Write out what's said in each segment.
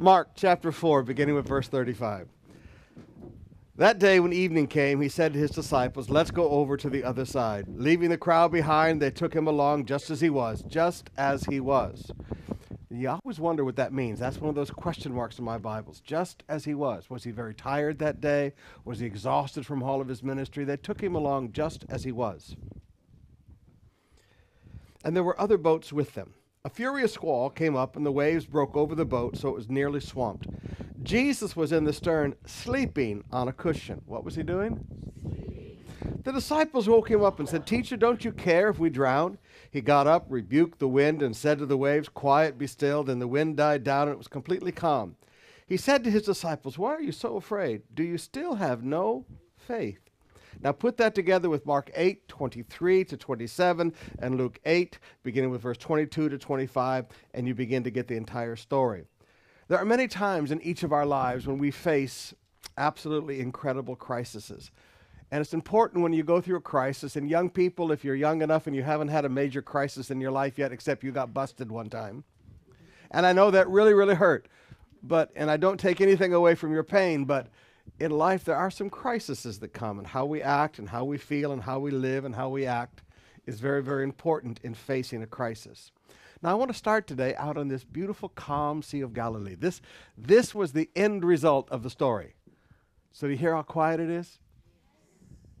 Mark chapter 4, beginning with verse 35. That day, when evening came, he said to his disciples, Let's go over to the other side. Leaving the crowd behind, they took him along just as he was, just as he was. You always wonder what that means. That's one of those question marks in my Bibles. Just as he was. Was he very tired that day? Was he exhausted from all of his ministry? They took him along just as he was. And there were other boats with them. A furious squall came up, and the waves broke over the boat so it was nearly swamped. Jesus was in the stern, sleeping on a cushion. What was he doing? The disciples woke him up and said, Teacher, don't you care if we drown? He got up, rebuked the wind, and said to the waves, Quiet, be still. Then the wind died down, and it was completely calm. He said to his disciples, Why are you so afraid? Do you still have no faith? Now put that together with Mark 8, 23 to 27, and Luke 8, beginning with verse 22 to 25, and you begin to get the entire story. There are many times in each of our lives when we face absolutely incredible crises. And it's important when you go through a crisis, and young people, if you're young enough and you haven't had a major crisis in your life yet, except you got busted one time. And I know that really, really hurt. But, and I don't take anything away from your pain, but in life, there are some crises that come, and how we act, and how we feel, and how we live, and how we act is very, very important in facing a crisis. Now, I want to start today out on this beautiful, calm Sea of Galilee. This, this was the end result of the story. So, do you hear how quiet it is?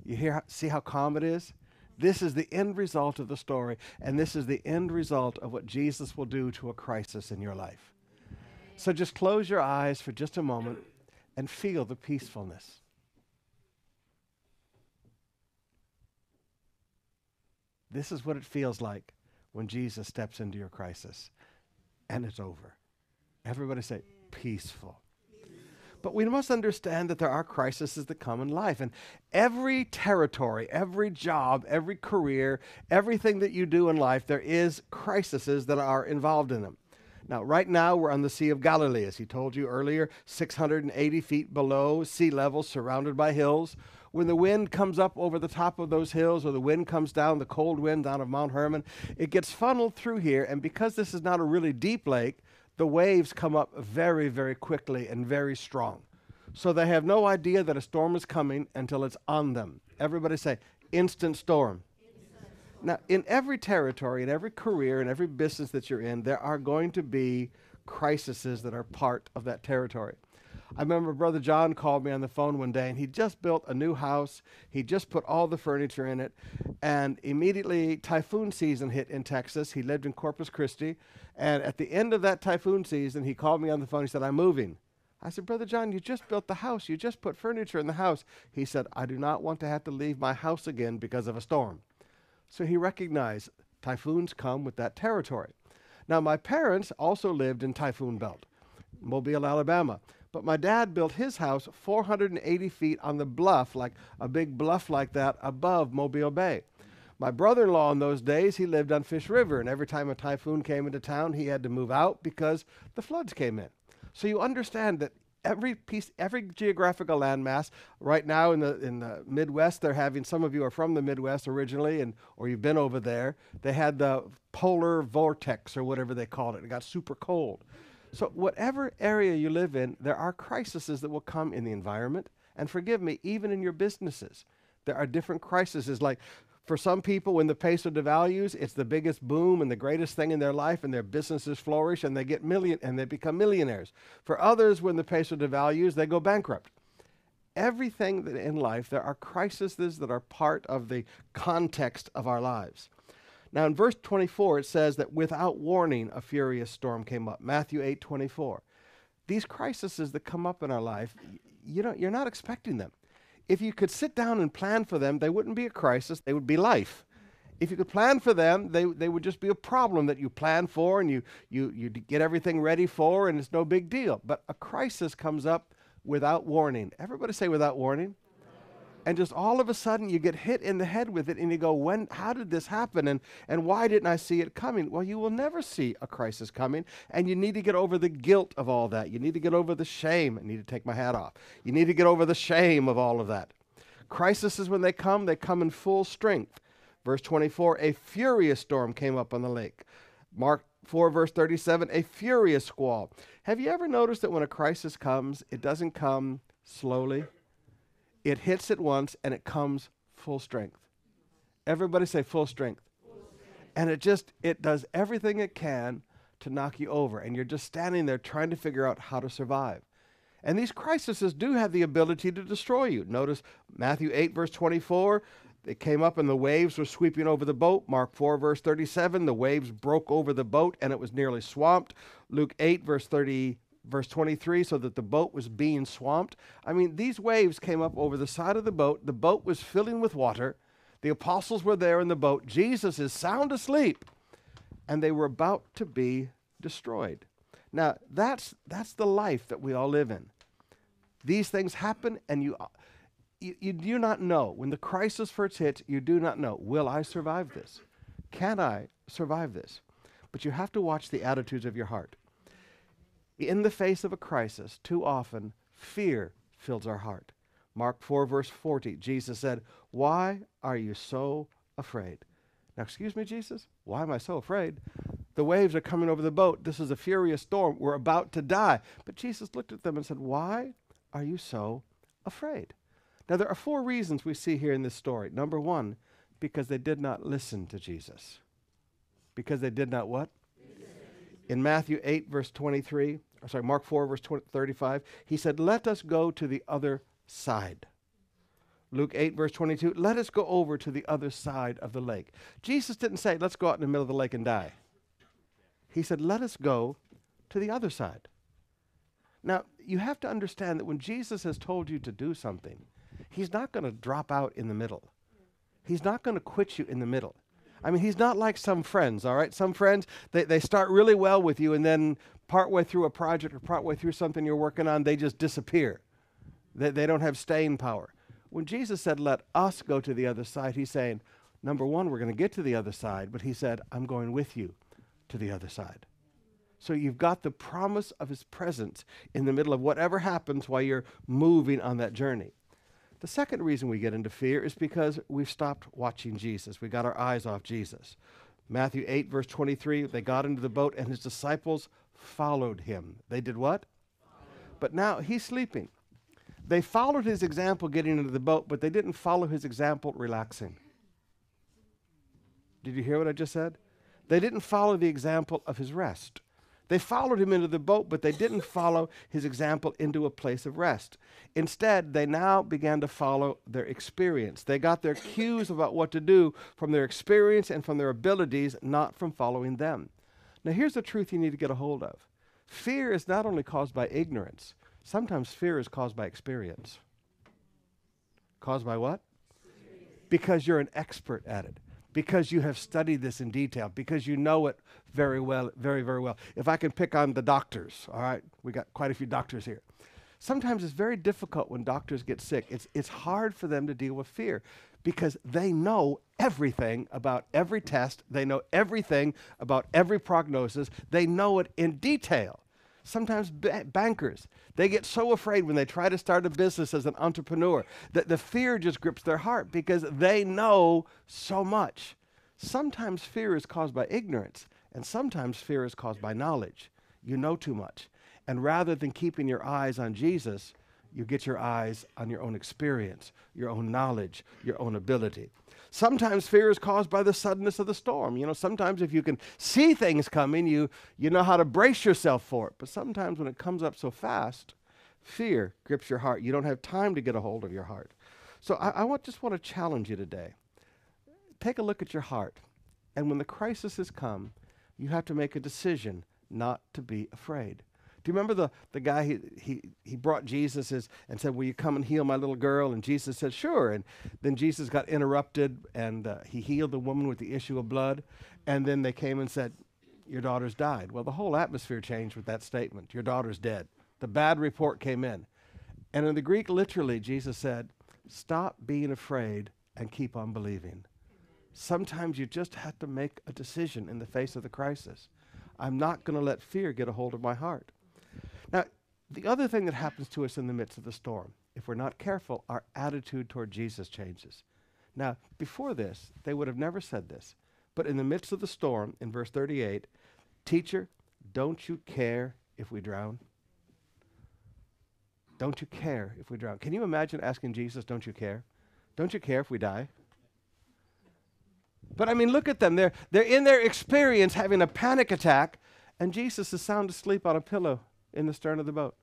You hear, see how calm it is? This is the end result of the story, and this is the end result of what Jesus will do to a crisis in your life. So, just close your eyes for just a moment and feel the peacefulness. This is what it feels like when Jesus steps into your crisis and it's over. Everybody say, peaceful. But we must understand that there are crises that come in life. And every territory, every job, every career, everything that you do in life, there is crises that are involved in them. Now, right now, we're on the Sea of Galilee, as he told you earlier, 680 feet below sea level, surrounded by hills. When the wind comes up over the top of those hills, or the wind comes down, the cold wind down of Mount Hermon, it gets funneled through here. And because this is not a really deep lake, the waves come up very, very quickly and very strong. So they have no idea that a storm is coming until it's on them. Everybody say, instant storm. Now, in every territory, in every career, in every business that you're in, there are going to be crises that are part of that territory. I remember Brother John called me on the phone one day and he just built a new house. He just put all the furniture in it. And immediately, typhoon season hit in Texas. He lived in Corpus Christi. And at the end of that typhoon season, he called me on the phone. He said, I'm moving. I said, Brother John, you just built the house. You just put furniture in the house. He said, I do not want to have to leave my house again because of a storm. So he recognized typhoons come with that territory. Now, my parents also lived in Typhoon Belt, Mobile, Alabama. But my dad built his house 480 feet on the bluff, like a big bluff like that, above Mobile Bay. My brother in law in those days, he lived on Fish River, and every time a typhoon came into town, he had to move out because the floods came in. So you understand that every piece, every geographical landmass. Right now in the in the Midwest, they're having. Some of you are from the Midwest originally, and or you've been over there. They had the polar vortex or whatever they called it. It got super cold. So whatever area you live in, there are crises that will come in the environment. And forgive me, even in your businesses, there are different crises. Like for some people, when the peso devalues, it's the biggest boom and the greatest thing in their life, and their businesses flourish and they get million and they become millionaires. For others, when the peso devalues, they go bankrupt. Everything that in life, there are crises that are part of the context of our lives. Now, in verse 24, it says that without warning, a furious storm came up. Matthew 8 24. These crises that come up in our life, you know, you're not expecting them if you could sit down and plan for them, they wouldn't be a crisis, they would be life. If you could plan for them, they, they would just be a problem that you plan for and you, you, you get everything ready for, and it's no big deal. But a crisis comes up without warning. Everybody say without warning and just all of a sudden you get hit in the head with it and you go when how did this happen? And and why didn't i see it coming? Well you will never see a crisis coming and you need to get over the guilt of all that. You need to get over the shame. I need to take my hat off. You need to get over the shame of all of that. Crises when they come they come in full strength. Verse 24 a furious storm came up on the lake. Mark 4, verse 37, a furious squall. Have you ever noticed that when a crisis comes, it doesn't come slowly? It hits at once and it comes full strength. Everybody say full strength. And it just, it does everything it can to knock you over. And you're just standing there trying to figure out how to survive. And these crises do have the ability to destroy you. Notice Matthew 8, verse 24. It came up and the waves were sweeping over the boat. Mark 4, verse 37. The waves broke over the boat and it was nearly swamped. Luke 8, verse 30, verse 23, so that the boat was being swamped. I mean, these waves came up over the side of the boat. The boat was filling with water. The apostles were there in the boat. Jesus is sound asleep, and they were about to be destroyed. Now, that's, that's the life that we all live in. These things happen, and you, you, you do not know. When the crisis first hits, you do not know will I survive this? Can I survive this? But you have to watch the attitudes of your heart. In the face of a crisis, too often, fear fills our heart. Mark 4, verse 40, Jesus said, Why are you so afraid? Now, excuse me, Jesus, why am I so afraid? The waves are coming over the boat. This is a furious storm. We're about to die. But Jesus looked at them and said, Why are you so afraid? Now, there are four reasons we see here in this story. Number one, because they did not listen to Jesus. Because they did not what? In Matthew 8, verse 23, or sorry, Mark 4, verse 20, 35, he said, Let us go to the other side. Luke 8, verse 22, let us go over to the other side of the lake. Jesus didn't say, let's go out in the middle of the lake and die. He said, let us go to the other side. Now, you have to understand that when Jesus has told you to do something, he's not going to drop out in the middle. He's not going to quit you in the middle. I mean, he's not like some friends, all right? Some friends, they, they start really well with you, and then partway through a project or partway through something you're working on, they just disappear. They, they don't have staying power. When Jesus said, let us go to the other side, he's saying, number one, we're going to get to the other side, but he said, I'm going with you to the other side. So you've got the promise of his presence in the middle of whatever happens while you're moving on that journey. The second reason we get into fear is because we've stopped watching Jesus. We got our eyes off Jesus. Matthew 8, verse 23, they got into the boat and his disciples followed him. They did what? But now he's sleeping. They followed his example getting into the boat, but they didn't follow his example relaxing. Did you hear what I just said? They didn't follow the example of his rest. They followed him into the boat, but they didn't follow his example into a place of rest. Instead, they now began to follow their experience. They got their cues about what to do from their experience and from their abilities, not from following them. Now, here's the truth you need to get a hold of fear is not only caused by ignorance, Sometimes fear is caused by experience. Caused by what? Because you're an expert at it. Because you have studied this in detail. Because you know it very well, very, very well. If I can pick on the doctors, all right, we got quite a few doctors here. Sometimes it's very difficult when doctors get sick. It's, it's hard for them to deal with fear because they know everything about every test. They know everything about every prognosis. They know it in detail sometimes ba- bankers, they get so afraid when they try to start a business as an entrepreneur that the fear just grips their heart because they know so much. Sometimes fear is caused by ignorance, and sometimes fear is caused by knowledge. You know too much. And rather than keeping your eyes on Jesus, you get your eyes on your own experience, your own knowledge, your own ability. Sometimes fear is caused by the suddenness of the storm. You know, sometimes if you can see things coming, you, you know how to brace yourself for it. But sometimes when it comes up so fast, fear grips your heart. You don't have time to get a hold of your heart. So I, I just want to challenge you today. Take a look at your heart. And when the crisis has come, you have to make a decision not to be afraid. Do you remember the, the guy he, he, he brought Jesus and said, Will you come and heal my little girl? And Jesus said, Sure. And then Jesus got interrupted and uh, he healed the woman with the issue of blood. And then they came and said, Your daughter's died. Well, the whole atmosphere changed with that statement. Your daughter's dead. The bad report came in. And in the Greek, literally, Jesus said, Stop being afraid and keep on believing. Sometimes you just have to make a decision in the face of the crisis. I'm not going to let fear get a hold of my heart. The other thing that happens to us in the midst of the storm, if we're not careful, our attitude toward Jesus changes. Now, before this, they would have never said this, but in the midst of the storm, in verse 38, Teacher, don't you care if we drown? Don't you care if we drown? Can you imagine asking Jesus, Don't you care? Don't you care if we die? But I mean, look at them. They're, they're in their experience having a panic attack, and Jesus is sound asleep on a pillow in the stern of the boat.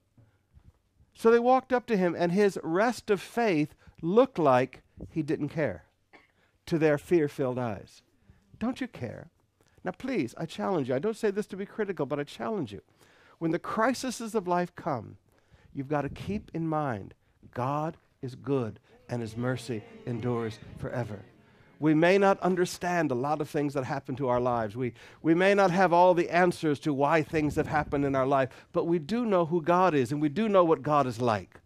So they walked up to him, and his rest of faith looked like he didn't care to their fear filled eyes. Don't you care? Now, please, I challenge you. I don't say this to be critical, but I challenge you. When the crises of life come, you've got to keep in mind God is good and his mercy endures forever. We may not understand a lot of things that happen to our lives. We, we may not have all the answers to why things have happened in our life, but we do know who God is and we do know what God is like.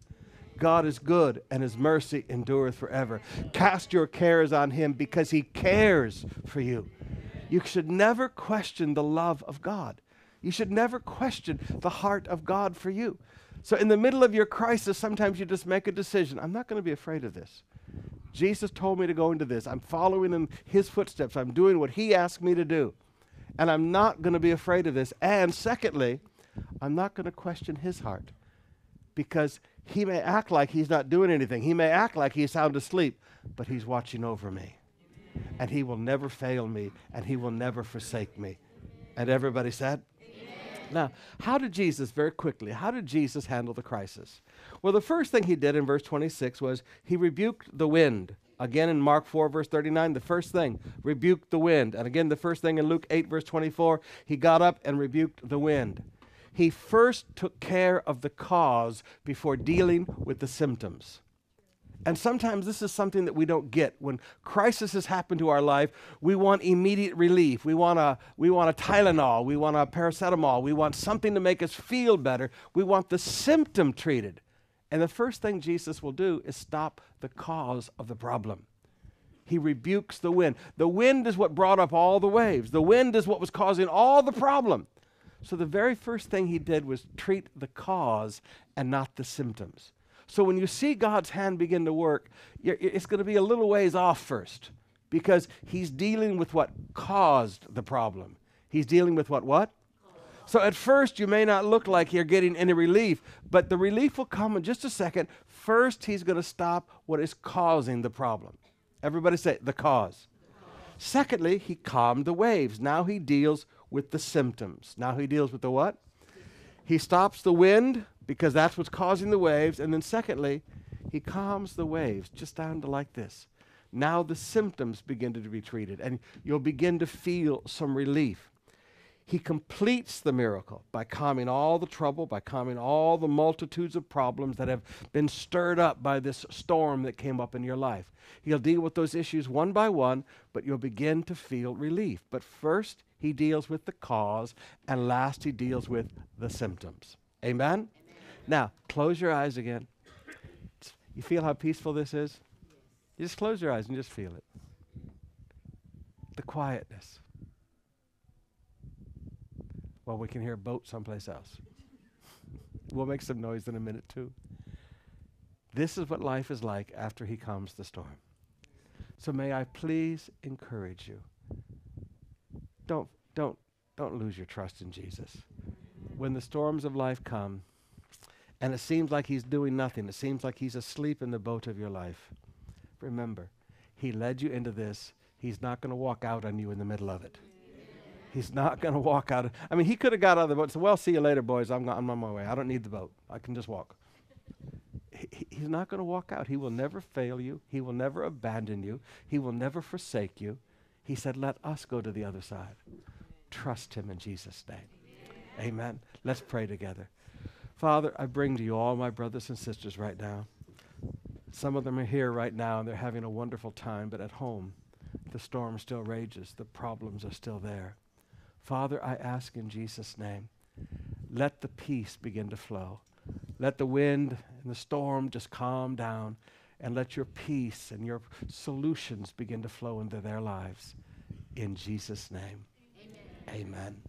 God is good and his mercy endureth forever. Cast your cares on him because he cares for you. You should never question the love of God. You should never question the heart of God for you. So, in the middle of your crisis, sometimes you just make a decision I'm not going to be afraid of this. Jesus told me to go into this. I'm following in his footsteps. I'm doing what he asked me to do. And I'm not going to be afraid of this. And secondly, I'm not going to question his heart because he may act like he's not doing anything. He may act like he's sound asleep, but he's watching over me. And he will never fail me and he will never forsake me. And everybody said, now, how did Jesus, very quickly, how did Jesus handle the crisis? Well, the first thing he did in verse 26 was he rebuked the wind. Again, in Mark 4, verse 39, the first thing, rebuked the wind. And again, the first thing in Luke 8, verse 24, he got up and rebuked the wind. He first took care of the cause before dealing with the symptoms. And sometimes this is something that we don't get. When crisis has happened to our life, we want immediate relief. We want a, we want a Tylenol. We want a paracetamol. We want something to make us feel better. We want the symptom treated. And the first thing Jesus will do is stop the cause of the problem. He rebukes the wind. The wind is what brought up all the waves, the wind is what was causing all the problem. So the very first thing he did was treat the cause and not the symptoms. So when you see God's hand begin to work, it's going to be a little ways off first because he's dealing with what caused the problem. He's dealing with what what? So at first you may not look like you're getting any relief, but the relief will come in just a second. First he's going to stop what is causing the problem. Everybody say the cause. Secondly, he calmed the waves. Now he deals with the symptoms. Now he deals with the what? He stops the wind because that's what's causing the waves. And then, secondly, he calms the waves just down to like this. Now the symptoms begin to be treated, and you'll begin to feel some relief. He completes the miracle by calming all the trouble, by calming all the multitudes of problems that have been stirred up by this storm that came up in your life. He'll deal with those issues one by one, but you'll begin to feel relief. But first, he deals with the cause, and last, he deals with the symptoms. Amen? Now, close your eyes again. You feel how peaceful this is? You just close your eyes and just feel it. The quietness. Well, we can hear a boat someplace else. we'll make some noise in a minute, too. This is what life is like after he calms the storm. So may I please encourage you. Don't, don't, don't lose your trust in Jesus. When the storms of life come, and it seems like he's doing nothing. It seems like he's asleep in the boat of your life. Remember, he led you into this. He's not going to walk out on you in the middle of it. He's not going to walk out. I mean, he could have got out of the boat and said, Well, see you later, boys. I'm, I'm on my way. I don't need the boat. I can just walk. He, he's not going to walk out. He will never fail you. He will never abandon you. He will never forsake you. He said, Let us go to the other side. Trust him in Jesus' name. Amen. Amen. Let's pray together. Father, I bring to you all my brothers and sisters right now. Some of them are here right now and they're having a wonderful time, but at home, the storm still rages, the problems are still there. Father, I ask in Jesus' name, let the peace begin to flow. Let the wind and the storm just calm down, and let your peace and your solutions begin to flow into their lives. In Jesus' name, amen. amen.